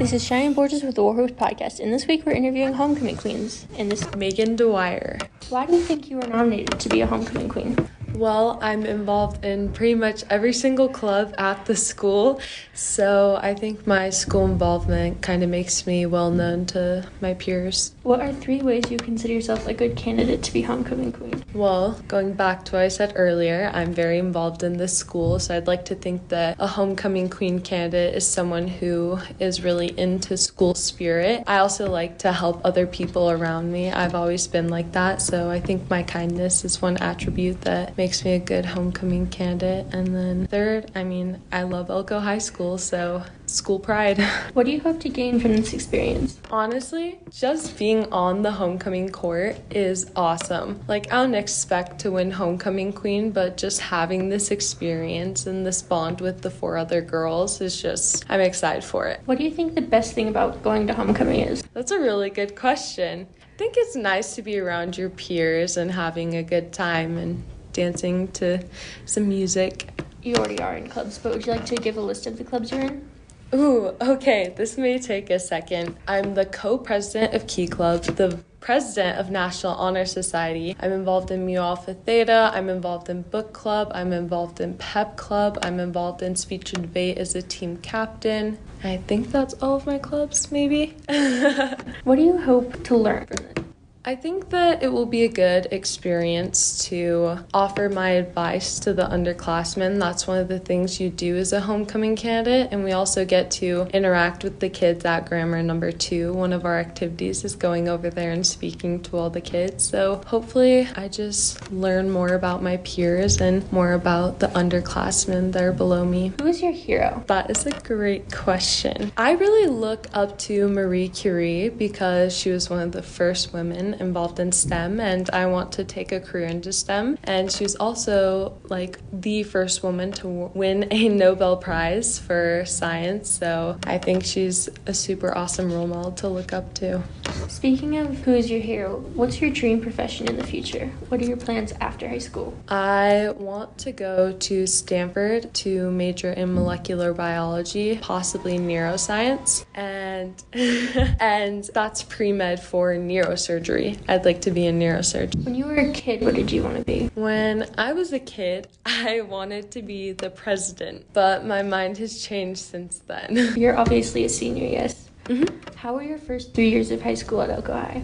This is Cheyenne Borges with the Warhorse Podcast, and this week we're interviewing homecoming queens. And this, is Megan Dwyer. why do you think you were nominated to be a homecoming queen? Well, I'm involved in pretty much every single club at the school, so I think my school involvement kind of makes me well known to my peers. What are three ways you consider yourself a good candidate to be homecoming queen? Well, going back to what I said earlier, I'm very involved in this school, so I'd like to think that a homecoming queen candidate is someone who is really into school spirit. I also like to help other people around me. I've always been like that, so I think my kindness is one attribute that makes me a good homecoming candidate. And then third, I mean, I love Elko High School, so school pride. What do you hope to gain from this experience? Honestly, just being on the homecoming court is awesome. Like, I don't expect to win homecoming queen, but just having this experience and this bond with the four other girls is just, I'm excited for it. What do you think the best thing about going to homecoming is? That's a really good question. I think it's nice to be around your peers and having a good time and dancing to some music. You already are in clubs, but would you like to give a list of the clubs you're in? Ooh, okay, this may take a second. I'm the co president of Key Club, the president of National Honor Society. I'm involved in Mu Alpha Theta. I'm involved in book club. I'm involved in pep club. I'm involved in speech and debate as a team captain. I think that's all of my clubs, maybe. What do you hope to learn from this? I think that it will be a good experience to offer my advice to the underclassmen. That's one of the things you do as a homecoming candidate. And we also get to interact with the kids at grammar number two. One of our activities is going over there and speaking to all the kids. So hopefully, I just learn more about my peers and more about the underclassmen that are below me. Who is your hero? That is a great question. I really look up to Marie Curie because she was one of the first women involved in STEM and I want to take a career into STEM. And she was also like the first woman to win a Nobel Prize for science. So I think she's a super awesome role model to look up to. Speaking of who is your hero, what's your dream profession in the future? What are your plans after high school? I want to go to Stanford to major in molecular biology, possibly neuroscience, and and that's pre-med for neurosurgery. I'd like to be a neurosurgeon. When you were a kid, what did you want to be? When I was a kid, I wanted to be the president, but my mind has changed since then. You're obviously a senior, yes. Mm-hmm. How were your first three years of high school at Elko High?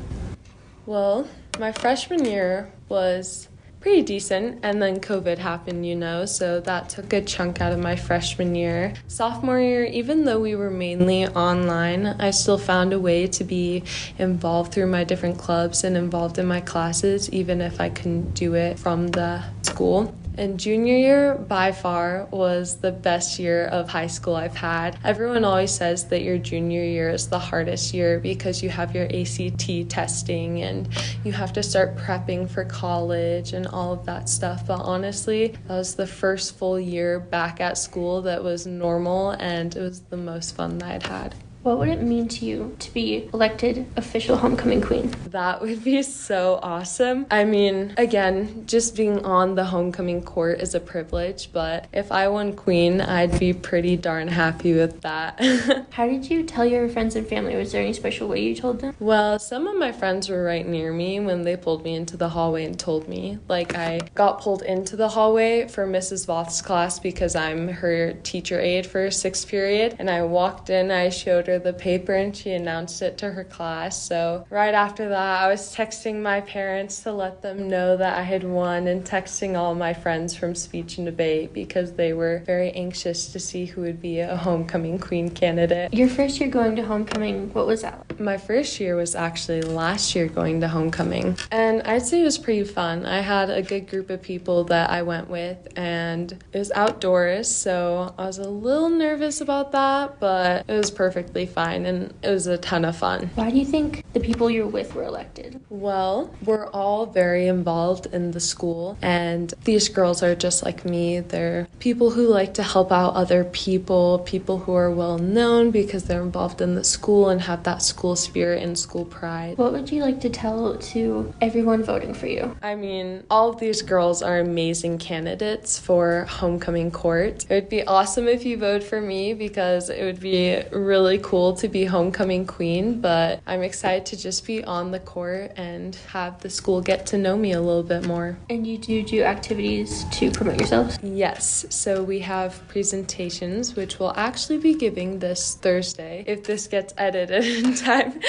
Well, my freshman year was pretty decent, and then COVID happened, you know, so that took a chunk out of my freshman year. Sophomore year, even though we were mainly online, I still found a way to be involved through my different clubs and involved in my classes, even if I couldn't do it from the school. And junior year, by far, was the best year of high school I've had. Everyone always says that your junior year is the hardest year because you have your ACT testing and you have to start prepping for college and all of that stuff. But honestly, that was the first full year back at school that was normal and it was the most fun that I'd had. What would it mean to you to be elected official homecoming queen? That would be so awesome. I mean, again, just being on the homecoming court is a privilege, but if I won queen, I'd be pretty darn happy with that. How did you tell your friends and family? Was there any special way you told them? well, some of my friends were right near me when they pulled me into the hallway and told me. Like, I got pulled into the hallway for Mrs. Voth's class because I'm her teacher aide for sixth period. And I walked in, I showed her the paper, and she announced it to her class. So, right after that, I was texting my parents to let them know that I had won and texting all my friends from speech and debate because they were very anxious to see who would be a homecoming queen candidate. Your first year going to homecoming, what was that? like? My first year was actually last year going to homecoming, and I'd say it was pretty fun. I had a good group of people that I went with, and it was outdoors, so I was a little nervous about that, but it was perfectly fine and it was a ton of fun. Why do you think the people you're with were elected? Well, we're all very involved in the school, and these girls are just like me. They're people who like to help out other people, people who are well known because they're involved in the school and have that school spirit and school pride. What would you like to tell to everyone voting for you? I mean, all of these girls are amazing candidates for homecoming court. It would be awesome if you vote for me because it would be really cool to be homecoming queen, but I'm excited to just be on the court and have the school get to know me a little bit more. And you do do activities to promote yourselves? Yes, so we have presentations, which we'll actually be giving this Thursday. If this gets edited in time,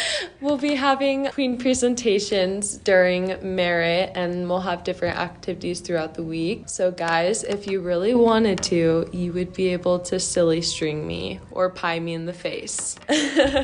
we'll be having queen presentations during merit and we'll have different activities throughout the week. So, guys, if you really wanted to, you would be able to silly string me or pie me in the face.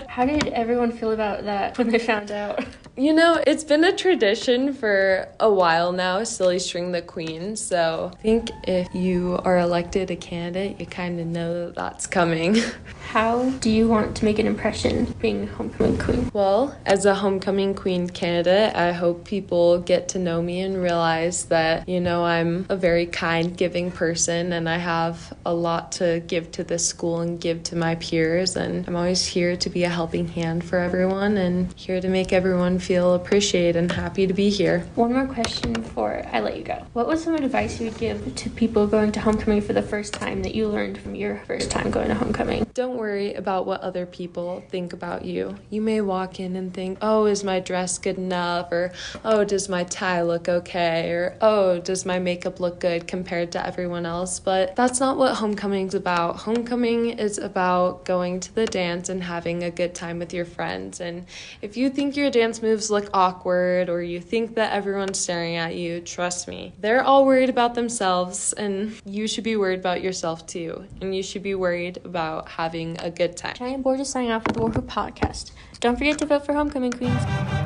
How did everyone feel about that when they found out? You know, it's been a tradition for a while now, silly string the queen. So I think if you are elected a candidate, you kind of know that that's coming. How do you want to make an impression being homecoming queen? Well, as a homecoming queen candidate, I hope people get to know me and realize that, you know, I'm a very kind, giving person and I have a lot to give to this school and give to my peers. And I'm always here to be a helping hand for everyone and here to make everyone feel appreciated and happy to be here. One more question before I let you go. What was some advice you would give to people going to homecoming for the first time that you learned from your first time going to homecoming? Don't worry about what other people think about you. You may walk in and think, oh, is my dress good enough? Or, oh, does my tie look okay? Or, oh, does my makeup look good compared to everyone else? But that's not what homecoming's about. Homecoming is about going to the dance and having a good time with your friends. And if you think your dance moves moves look awkward or you think that everyone's staring at you, trust me. They're all worried about themselves, and you should be worried about yourself too. And you should be worried about having a good time. Cheyenne Borges is signing off with the Warhoop Podcast. Don't forget to vote for Homecoming Queens.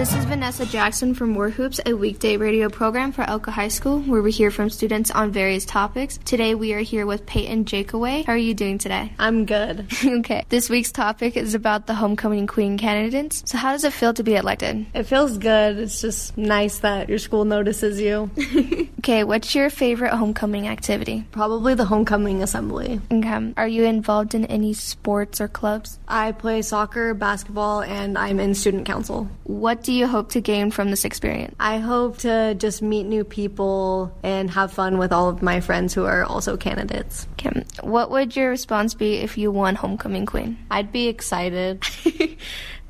This is Vanessa Jackson from War Hoops, a weekday radio program for Elko High School, where we hear from students on various topics. Today we are here with Peyton Jakeaway. How are you doing today? I'm good. okay. This week's topic is about the homecoming queen candidates. So how does it feel to be elected? It feels good. It's just nice that your school notices you. okay, what's your favorite homecoming activity? Probably the homecoming assembly. Okay. Are you involved in any sports or clubs? I play soccer, basketball, and I'm in student council. What do you hope to gain from this experience? I hope to just meet new people and have fun with all of my friends who are also candidates. Okay. What would your response be if you won homecoming queen? I'd be excited.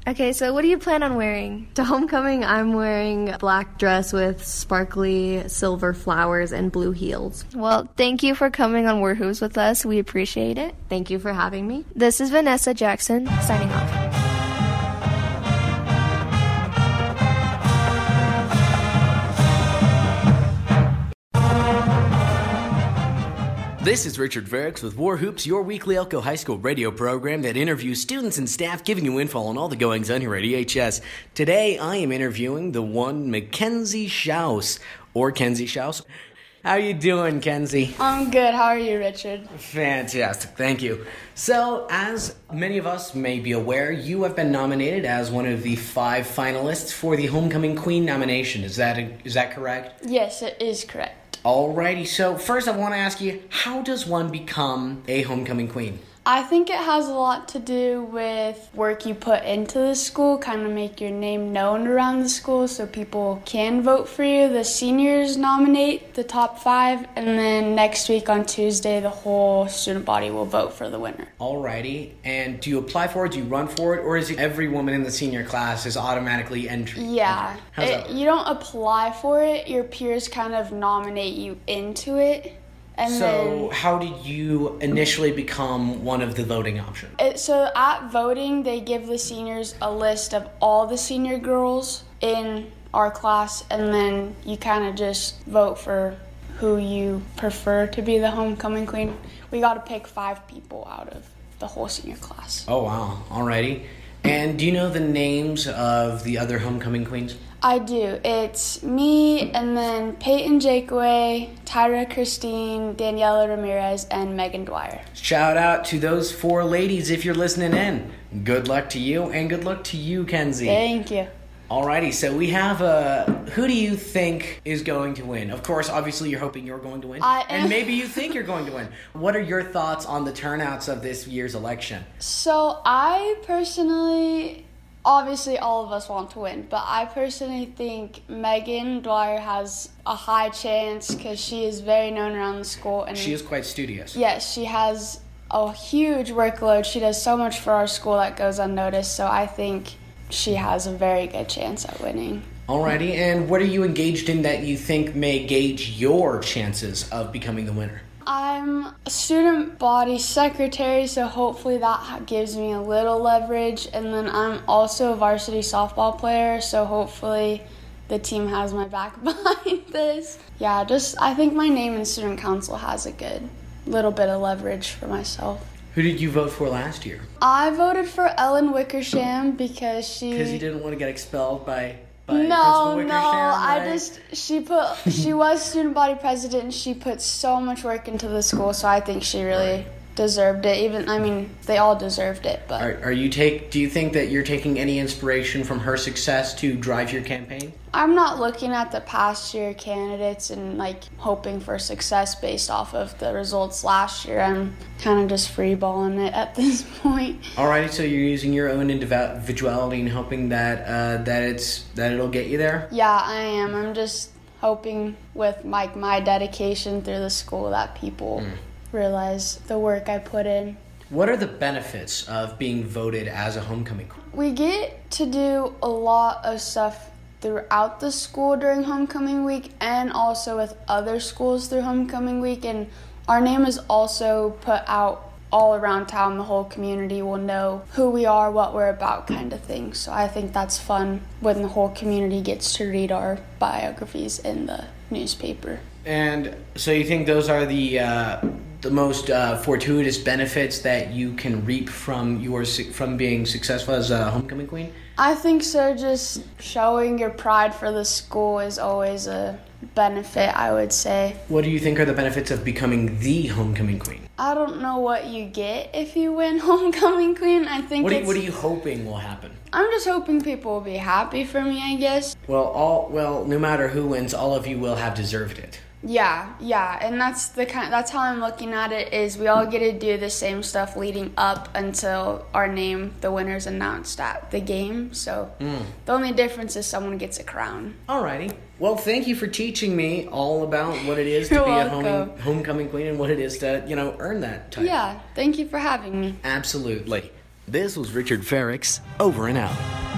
Okay, so what do you plan on wearing? To homecoming, I'm wearing a black dress with sparkly silver flowers and blue heels. Well, thank you for coming on War Hoops with us. We appreciate it. Thank you for having me. This is Vanessa Jackson signing off. This is Richard Verix with War Hoops, your weekly Elko High School radio program that interviews students and staff giving you info on all the goings on here at EHS. Today I am interviewing the one Mackenzie Schaus, or Kenzie Schaus. How are you doing, Kenzie? I'm good. How are you, Richard? Fantastic. Thank you. So, as many of us may be aware, you have been nominated as one of the five finalists for the Homecoming Queen nomination. Is that is that correct? Yes, it is correct. Alrighty, so first I want to ask you, how does one become a homecoming queen? I think it has a lot to do with work you put into the school, kind of make your name known around the school so people can vote for you. The seniors nominate the top five, and then next week on Tuesday, the whole student body will vote for the winner. Alrighty, and do you apply for it? Do you run for it? Or is it every woman in the senior class is automatically entry? Yeah. It, you don't apply for it, your peers kind of nominate you into it. And so, then, how did you initially become one of the voting options? It, so, at voting, they give the seniors a list of all the senior girls in our class, and then you kind of just vote for who you prefer to be the homecoming queen. We got to pick five people out of the whole senior class. Oh, wow. Alrighty. And do you know the names of the other homecoming queens? I do. It's me and then Peyton Jakeaway, Tyra Christine, Daniela Ramirez, and Megan Dwyer. Shout out to those four ladies if you're listening in. Good luck to you and good luck to you, Kenzie. Thank you. Alrighty, so we have a. Who do you think is going to win? Of course, obviously, you're hoping you're going to win, I, and maybe you think you're going to win. What are your thoughts on the turnouts of this year's election? So I personally obviously all of us want to win, but I personally think Megan Dwyer has a high chance because she is very known around the school and She is quite studious. yes, she has a huge workload. She does so much for our school that goes unnoticed. So I think she has a very good chance at winning. Alrighty, and what are you engaged in that you think may gauge your chances of becoming the winner? I'm a student body secretary, so hopefully that gives me a little leverage. And then I'm also a varsity softball player, so hopefully the team has my back behind this. Yeah, just I think my name in student council has a good little bit of leverage for myself. Who did you vote for last year? I voted for Ellen Wickersham because she. Because you didn't want to get expelled by, by No, no, I just she put she was student body president and she put so much work into the school, so I think she really deserved it. Even I mean, they all deserved it, but Are, are you take? Do you think that you're taking any inspiration from her success to drive your campaign? I'm not looking at the past year candidates and like hoping for success based off of the results last year. I'm kind of just freeballing it at this point. Alrighty, so you're using your own individuality and hoping that uh, that it's that it'll get you there. Yeah, I am. I'm just hoping with like my dedication through the school that people realize the work I put in. What are the benefits of being voted as a homecoming queen? We get to do a lot of stuff throughout the school during homecoming week and also with other schools through homecoming week and our name is also put out all around town the whole community will know who we are what we're about kind of thing so i think that's fun when the whole community gets to read our biographies in the newspaper And so you think those are the uh, the most uh, fortuitous benefits that you can reap from your from being successful as a homecoming queen? I think so. Just showing your pride for the school is always a benefit, I would say. What do you think are the benefits of becoming the homecoming queen? I don't know what you get if you win homecoming queen. I think What are, you, what are you hoping will happen? I'm just hoping people will be happy for me. I guess. Well, all well, no matter who wins, all of you will have deserved it. Yeah, yeah, and that's the kind. That's how I'm looking at it. Is we all get to do the same stuff leading up until our name, the winners, announced at the game. So mm. the only difference is someone gets a crown. Alrighty. Well, thank you for teaching me all about what it is to You're be a home, homecoming queen and what it is to, you know, earn that title. Yeah, thank you for having me. Absolutely. This was Richard Ferrix, over and out.